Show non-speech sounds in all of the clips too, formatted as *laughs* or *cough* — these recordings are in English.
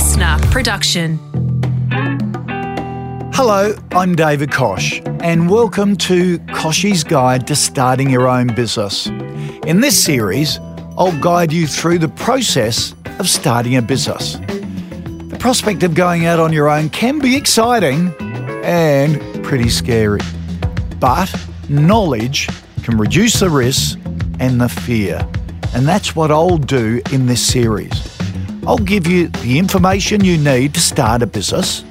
listener production. Hello, I'm David Koch, and welcome to Kochie's Guide to Starting Your Own Business. In this series, I'll guide you through the process of starting a business. The prospect of going out on your own can be exciting and pretty scary, but knowledge can reduce the risks and the fear. And that's what I'll do in this series. I'll give you the information you need to start a business.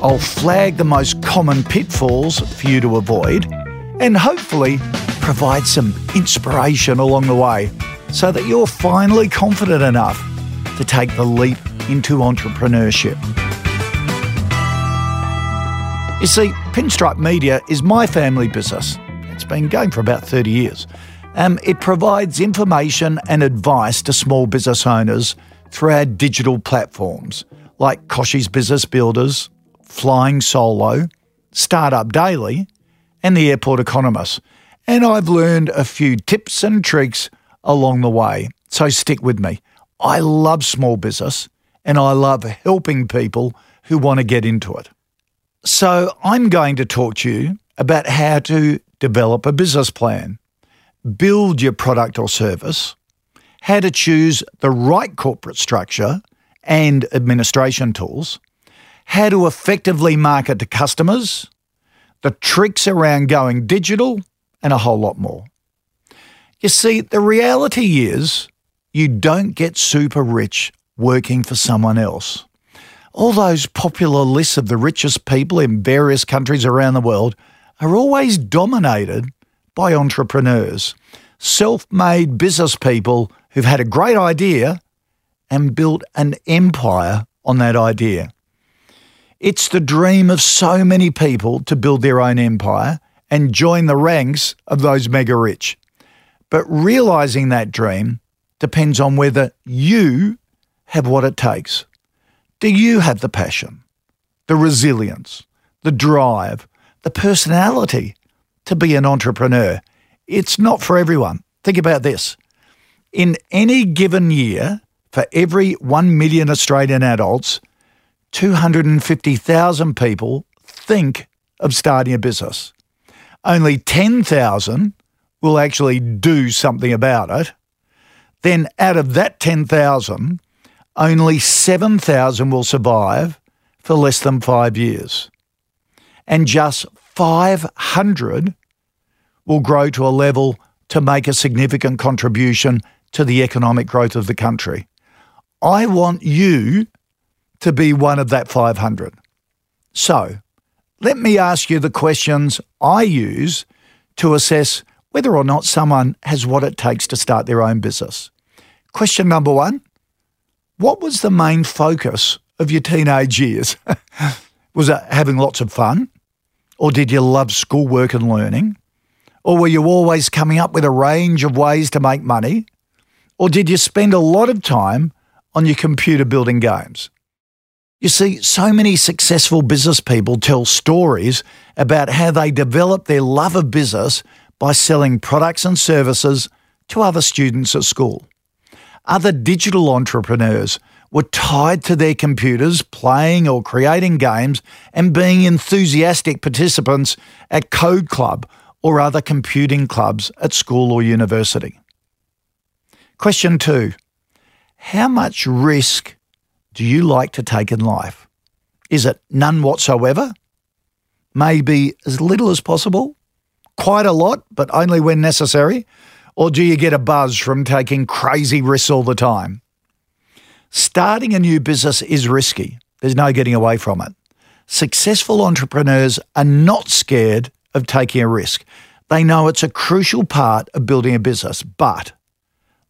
I'll flag the most common pitfalls for you to avoid and hopefully provide some inspiration along the way so that you're finally confident enough to take the leap into entrepreneurship. You see, Pinstripe Media is my family business. It's been going for about 30 years. Um, it provides information and advice to small business owners through our digital platforms like Kochie's Business Builders, Flying Solo, Startup Daily, and the Airport Economist. And I've learned a few tips and tricks along the way. So stick with me. I love small business and I love helping people who want to get into it. So I'm going to talk to you about how to develop a business plan build your product or service, how to choose the right corporate structure and administration tools, how to effectively market to customers, the tricks around going digital, and a whole lot more. You see, the reality is you don't get super rich working for someone else. All those popular lists of the richest people in various countries around the world are always dominated by entrepreneurs, self made business people who've had a great idea and built an empire on that idea. It's the dream of so many people to build their own empire and join the ranks of those mega rich. But realizing that dream depends on whether you have what it takes. Do you have the passion, the resilience, the drive, the personality to be an entrepreneur. It's not for everyone. Think about this. In any given year, for every 1 million Australian adults, 250,000 people think of starting a business. Only 10,000 will actually do something about it. Then out of that 10,000, only 7,000 will survive for less than five years. And just 500 will grow to a level to make a significant contribution to the economic growth of the country. I want you to be one of that 500. So, let me ask you the questions I use to assess whether or not someone has what it takes to start their own business. Question number one What was the main focus of your teenage years? *laughs* was it having lots of fun? Or did you love schoolwork and learning? Or were you always coming up with a range of ways to make money? Or did you spend a lot of time on your computer building games? You see, so many successful business people tell stories about how they developed their love of business by selling products and services to other students at school. Other digital entrepreneurs were tied to their computers, playing or creating games, and being enthusiastic participants at Code Club or other computing clubs at school or university. Question two How much risk do you like to take in life? Is it none whatsoever? Maybe as little as possible? Quite a lot, but only when necessary? Or do you get a buzz from taking crazy risks all the time? Starting a new business is risky. There's no getting away from it. Successful entrepreneurs are not scared of taking a risk. They know it's a crucial part of building a business, but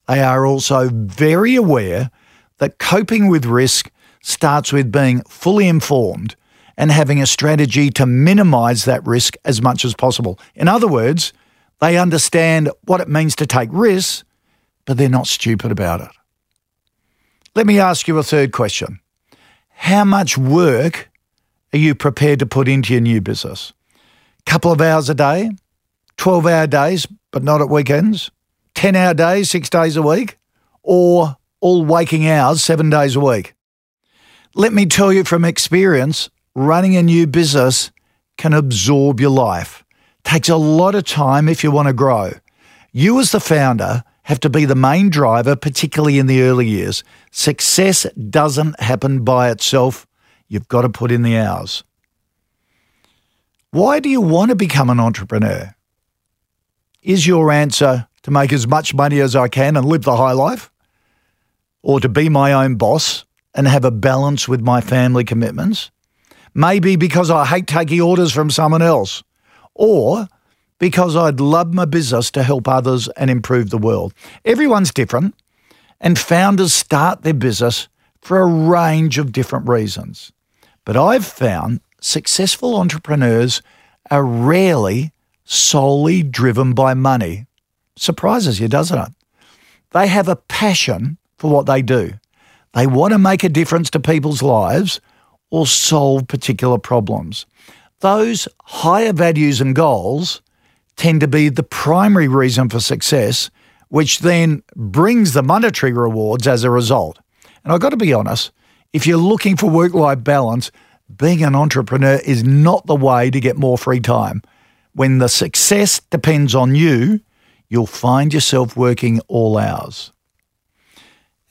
they are also very aware that coping with risk starts with being fully informed and having a strategy to minimize that risk as much as possible. In other words, they understand what it means to take risks, but they're not stupid about it. Let me ask you a third question. How much work are you prepared to put into your new business? Couple of hours a day, 12 hour days, but not at weekends, 10 hour days, six days a week, or all waking hours, seven days a week. Let me tell you from experience, running a new business can absorb your life. Takes a lot of time if you want to grow. You as the founder have to be the main driver, particularly in the early years. Success doesn't happen by itself. You've got to put in the hours. Why do you want to become an entrepreneur? Is your answer to make as much money as I can and live the high life? Or to be my own boss and have a balance with my family commitments? Maybe because I hate taking orders from someone else. Or because I'd love my business to help others and improve the world. Everyone's different, and founders start their business for a range of different reasons. But I've found successful entrepreneurs are rarely solely driven by money. Surprises you, doesn't it? They have a passion for what they do. They want to make a difference to people's lives or solve particular problems. Those higher values and goals tend to be the primary reason for success, which then brings the monetary rewards as a result. And I've got to be honest, if you're looking for work life balance, being an entrepreneur is not the way to get more free time. When the success depends on you, you'll find yourself working all hours.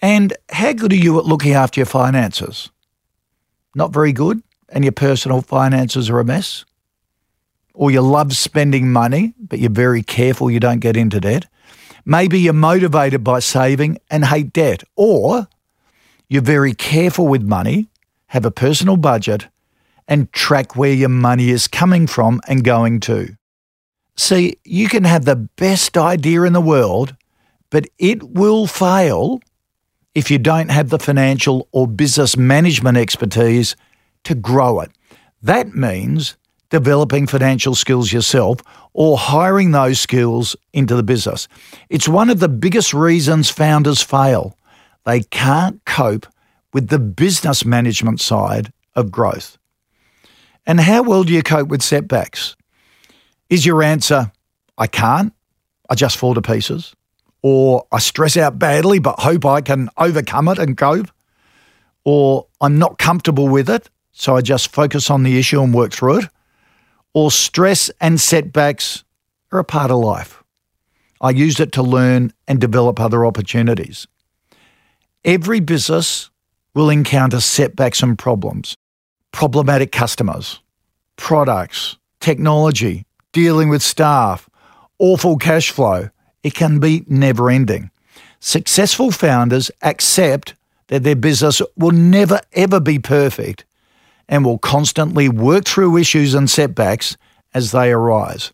And how good are you at looking after your finances? Not very good, and your personal finances are a mess? Or you love spending money, but you're very careful you don't get into debt? Maybe you're motivated by saving and hate debt, or you're very careful with money, have a personal budget, and track where your money is coming from and going to. See, you can have the best idea in the world, but it will fail if you don't have the financial or business management expertise to grow it. That means developing financial skills yourself or hiring those skills into the business. It's one of the biggest reasons founders fail. They can't cope with the business management side of growth. And how well do you cope with setbacks? Is your answer, I can't, I just fall to pieces? Or I stress out badly but hope I can overcome it and cope? Or I'm not comfortable with it, so I just focus on the issue and work through it? Or stress and setbacks are a part of life. I use it to learn and develop other opportunities. Every business will encounter setbacks and problems, problematic customers, products, technology, dealing with staff, awful cash flow. It can be never ending. Successful founders accept that their business will never ever be perfect and will constantly work through issues and setbacks as they arise.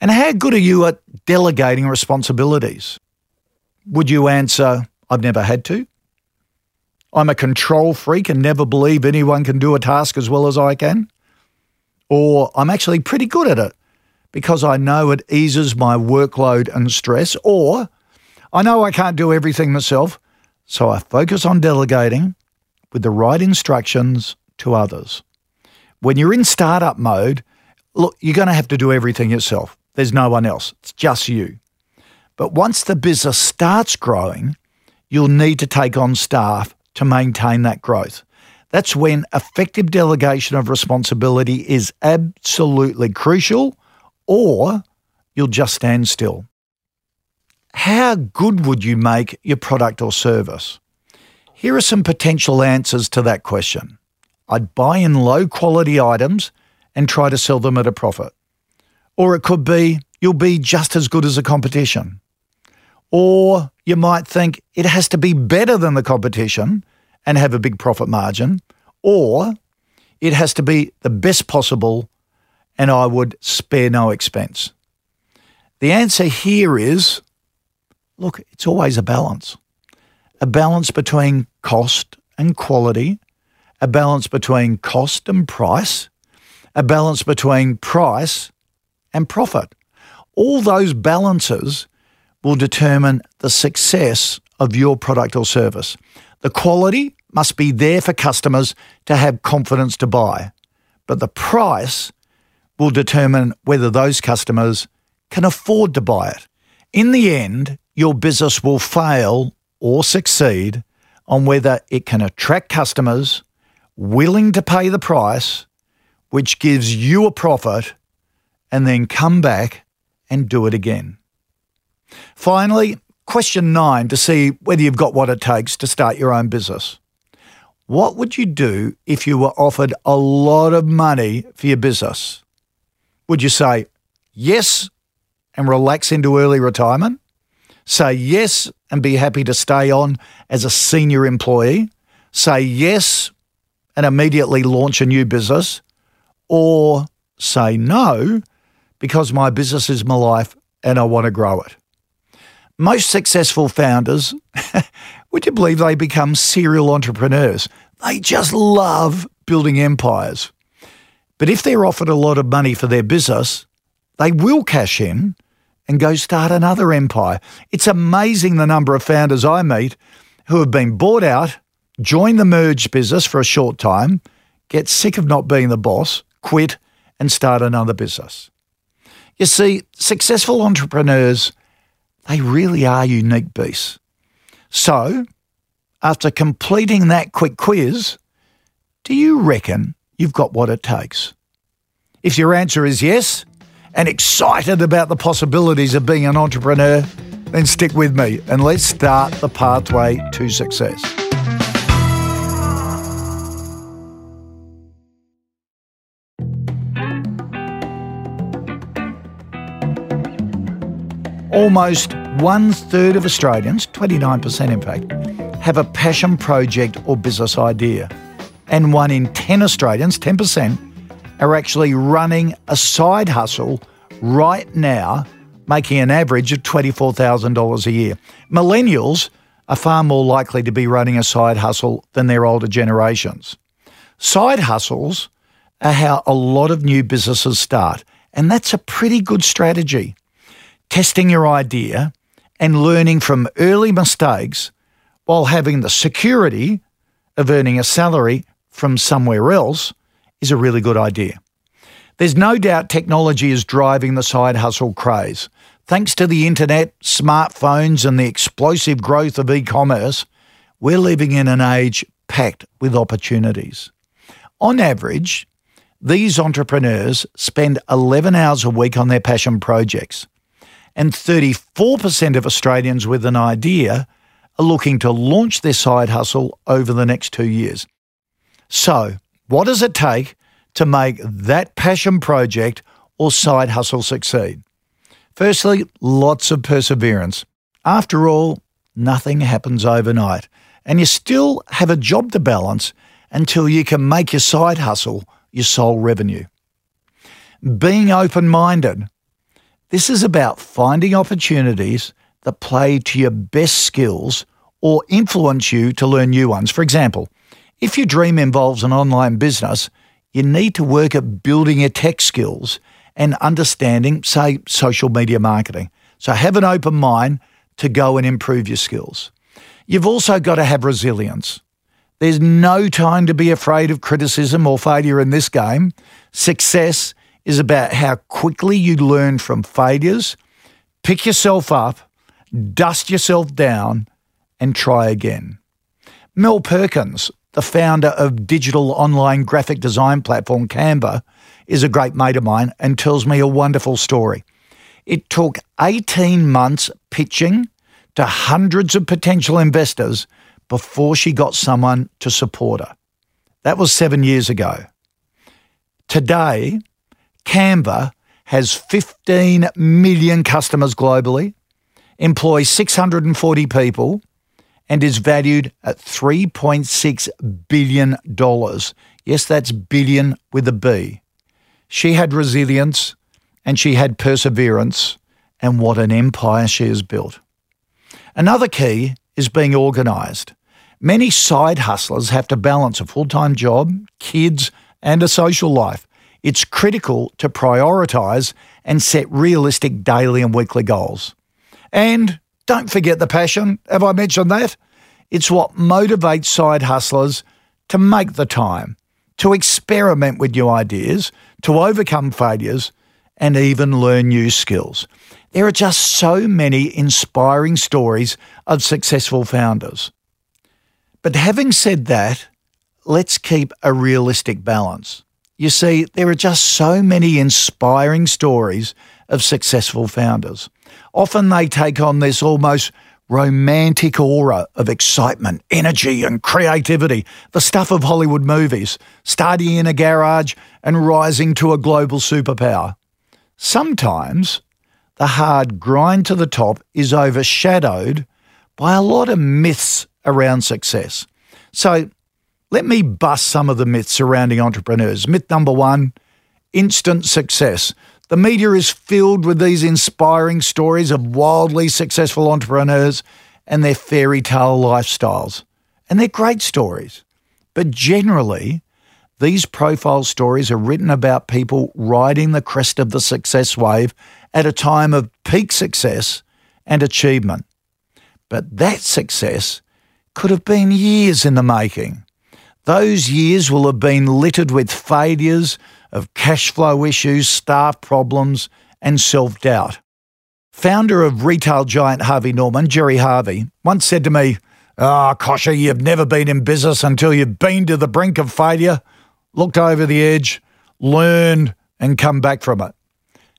And how good are you at delegating responsibilities? Would you answer, I've never had to? I'm a control freak and never believe anyone can do a task as well as I can? Or I'm actually pretty good at it because I know it eases my workload and stress? Or I know I can't do everything myself, so I focus on delegating with the right instructions to others. When you're in startup mode, look, you're going to have to do everything yourself. There's no one else, it's just you. But once the business starts growing, you'll need to take on staff to maintain that growth. That's when effective delegation of responsibility is absolutely crucial, or you'll just stand still. How good would you make your product or service? Here are some potential answers to that question. I'd buy in low quality items and try to sell them at a profit. Or it could be you'll be just as good as the competition. Or you might think it has to be better than the competition and have a big profit margin. Or it has to be the best possible and I would spare no expense. The answer here is look, it's always a balance. A balance between cost and quality a balance between cost and price, a balance between price and profit. All those balances will determine the success of your product or service. The quality must be there for customers to have confidence to buy, but the price will determine whether those customers can afford to buy it. In the end, your business will fail or succeed on whether it can attract customers willing to pay the price, which gives you a profit, and then come back and do it again. Finally, question nine to see whether you've got what it takes to start your own business. What would you do if you were offered a lot of money for your business? Would you say yes and relax into early retirement? Say yes and be happy to stay on as a senior employee? Say yes and immediately launch a new business? Or say no because my business is my life and I want to grow it? Most successful founders, *laughs* would you believe they become serial entrepreneurs? They just love building empires. But if they're offered a lot of money for their business, they will cash in and go start another empire. It's amazing the number of founders I meet who have been bought out, join the merged business for a short time, get sick of not being the boss, quit, and start another business. You see, successful entrepreneurs they really are unique beasts. So, after completing that quick quiz, do you reckon you've got what it takes? If your answer is yes, and excited about the possibilities of being an entrepreneur, then stick with me and let's start the pathway to success. Almost one third of Australians, 29% in fact, have a passion project or business idea. And one in 10 Australians, 10%, are actually running a side hustle right now, making an average of $24,000 a year. Millennials are far more likely to be running a side hustle than their older generations. Side hustles are how a lot of new businesses start, and that's a pretty good strategy testing your idea and learning from early mistakes while having the security of earning a salary from somewhere else is a really good idea. There's no doubt technology is driving the side hustle craze. Thanks to the internet, smartphones, and the explosive growth of e commerce, we're living in an age packed with opportunities. On average, these entrepreneurs spend 11 hours a week on their passion projects and 34% of Australians with an idea are looking to launch their side hustle over the next two years. So, what does it take to make that passion project or side hustle succeed? Firstly, lots of perseverance. After all, nothing happens overnight, and you still have a job to balance until you can make your side hustle your sole revenue. Being open minded this is about finding opportunities that play to your best skills or influence you to learn new ones. For example, if your dream involves an online business, you need to work at building your tech skills and understanding, say, social media marketing. So have an open mind to go and improve your skills. You've also got to have resilience. There's no time to be afraid of criticism or failure in this game. Success is about how quickly you learn from failures, pick yourself up, dust yourself down, and try again. Mel Perkins, the founder of digital online graphic design platform Canva, is a great mate of mine and tells me a wonderful story. It took 18 months pitching to hundreds of potential investors before she got someone to support her. That was seven years ago. Today, Canva has 15 million customers globally, employs 640 people, and is valued at $3.6 billion. Yes, that's billion with a B. She had resilience and she had perseverance, and what an empire she has built. Another key is being organised. Many side hustlers have to balance a full time job, kids, and a social life. It's critical to prioritise and set realistic daily and weekly goals. And don't forget the passion. Have I mentioned that? It's what motivates side hustlers to make the time, to experiment with new ideas, to overcome failures, and even learn new skills. There are just so many inspiring stories of successful founders. But having said that, let's keep a realistic balance. You see, there are just so many inspiring stories of successful founders. Often they take on this almost romantic aura of excitement, energy, and creativity, the stuff of Hollywood movies, starting in a garage and rising to a global superpower. Sometimes the hard grind to the top is overshadowed by a lot of myths around success. So let me bust some of the myths surrounding entrepreneurs. Myth number one instant success. The media is filled with these inspiring stories of wildly successful entrepreneurs and their fairy tale lifestyles. And they're great stories. But generally, these profile stories are written about people riding the crest of the success wave at a time of peak success and achievement. But that success could have been years in the making. Those years will have been littered with failures, of cash flow issues, staff problems, and self doubt. Founder of retail giant Harvey Norman, Gerry Harvey, once said to me, Ah, oh, Kochie, you've never been in business until you've been to the brink of failure, looked over the edge, learned, and come back from it.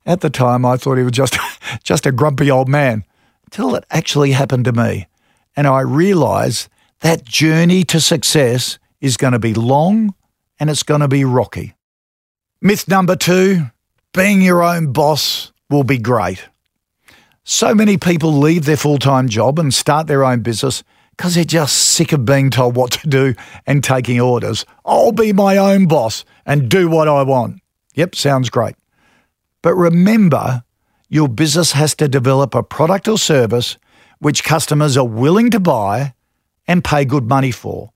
At the time, I thought he was just, *laughs* just a grumpy old man, until it actually happened to me. And I realised that journey to success is going to be long and it's going to be rocky. Myth number two being your own boss will be great. So many people leave their full time job and start their own business because they're just sick of being told what to do and taking orders. I'll be my own boss and do what I want. Yep, sounds great. But remember, your business has to develop a product or service which customers are willing to buy and pay good money for.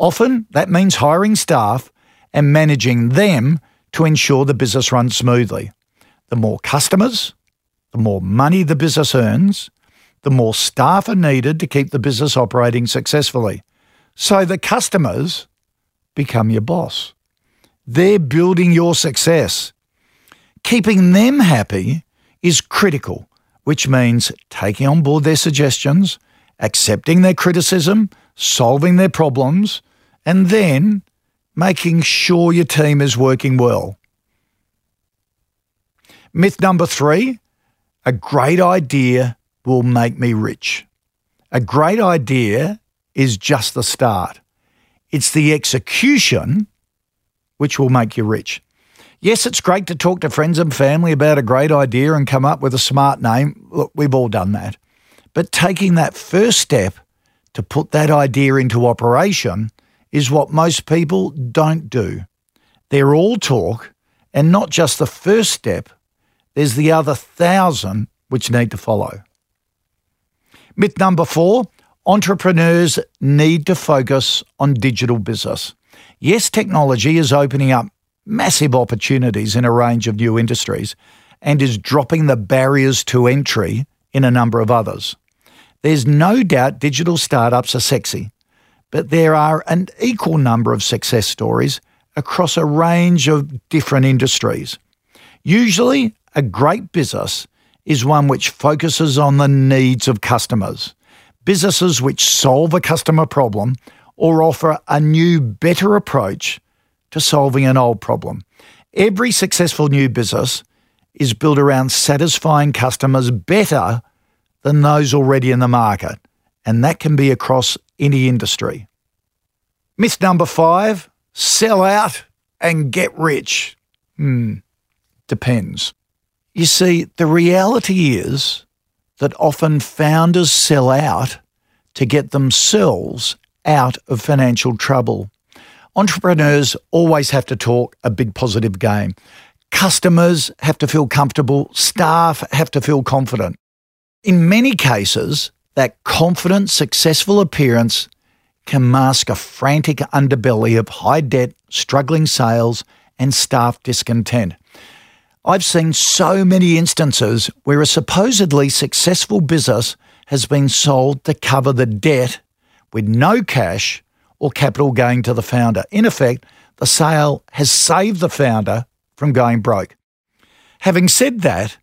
Often that means hiring staff and managing them to ensure the business runs smoothly. The more customers, the more money the business earns, the more staff are needed to keep the business operating successfully. So the customers become your boss. They're building your success. Keeping them happy is critical, which means taking on board their suggestions, accepting their criticism, solving their problems, and then making sure your team is working well. Myth number three a great idea will make me rich. A great idea is just the start, it's the execution which will make you rich. Yes, it's great to talk to friends and family about a great idea and come up with a smart name. Look, we've all done that. But taking that first step to put that idea into operation is what most people don't do. They're all talk, and not just the first step, there's the other thousand which need to follow. Myth number four entrepreneurs need to focus on digital business. Yes, technology is opening up massive opportunities in a range of new industries and is dropping the barriers to entry in a number of others. There's no doubt digital startups are sexy, but there are an equal number of success stories across a range of different industries. Usually, a great business is one which focuses on the needs of customers. Businesses which solve a customer problem or offer a new, better approach to solving an old problem. Every successful new business is built around satisfying customers better than those already in the market, and that can be across any industry. Myth number five sell out and get rich. Hmm, depends. You see, the reality is that often founders sell out to get themselves out of financial trouble. Entrepreneurs always have to talk a big positive game. Customers have to feel comfortable, staff have to feel confident. In many cases, that confident, successful appearance can mask a frantic underbelly of high debt, struggling sales, and staff discontent. I've seen so many instances where a supposedly successful business has been sold to cover the debt with no cash or capital going to the founder. In effect, the sale has saved the founder from going broke. Having said that,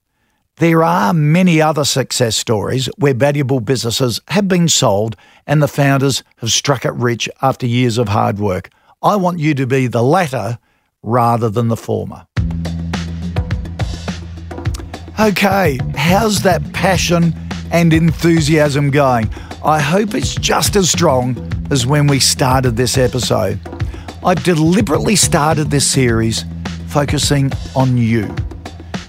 there are many other success stories where valuable businesses have been sold and the founders have struck it rich after years of hard work. I want you to be the latter rather than the former. Okay, how's that passion and enthusiasm going? I hope it's just as strong as when we started this episode. I've deliberately started this series focusing on you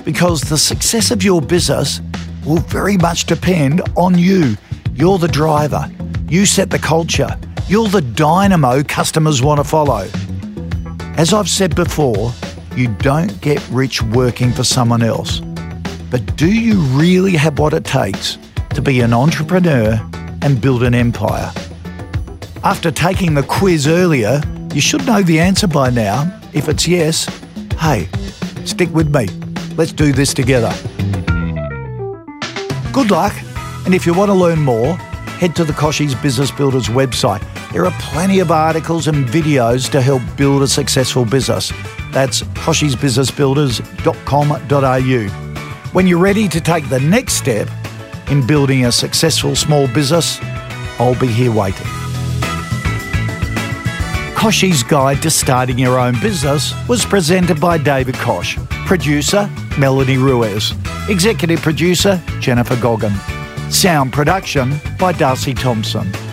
because the success of your business will very much depend on you. You're the driver, you set the culture, you're the dynamo customers want to follow. As I've said before, you don't get rich working for someone else. But do you really have what it takes to be an entrepreneur and build an empire? After taking the quiz earlier, you should know the answer by now. If it's yes, hey, stick with me. Let's do this together. Good luck, and if you want to learn more, head to the Kochie's Business Builders website. There are plenty of articles and videos to help build a successful business. That's kochiesbusinessbuilders.com.au. When you're ready to take the next step in building a successful small business, I'll be here waiting. Kochie's Guide to Starting Your Own Business was presented by David Koch, producer Melanie Ruiz, executive producer Jennifer Goggin, sound production by Darcy Thompson.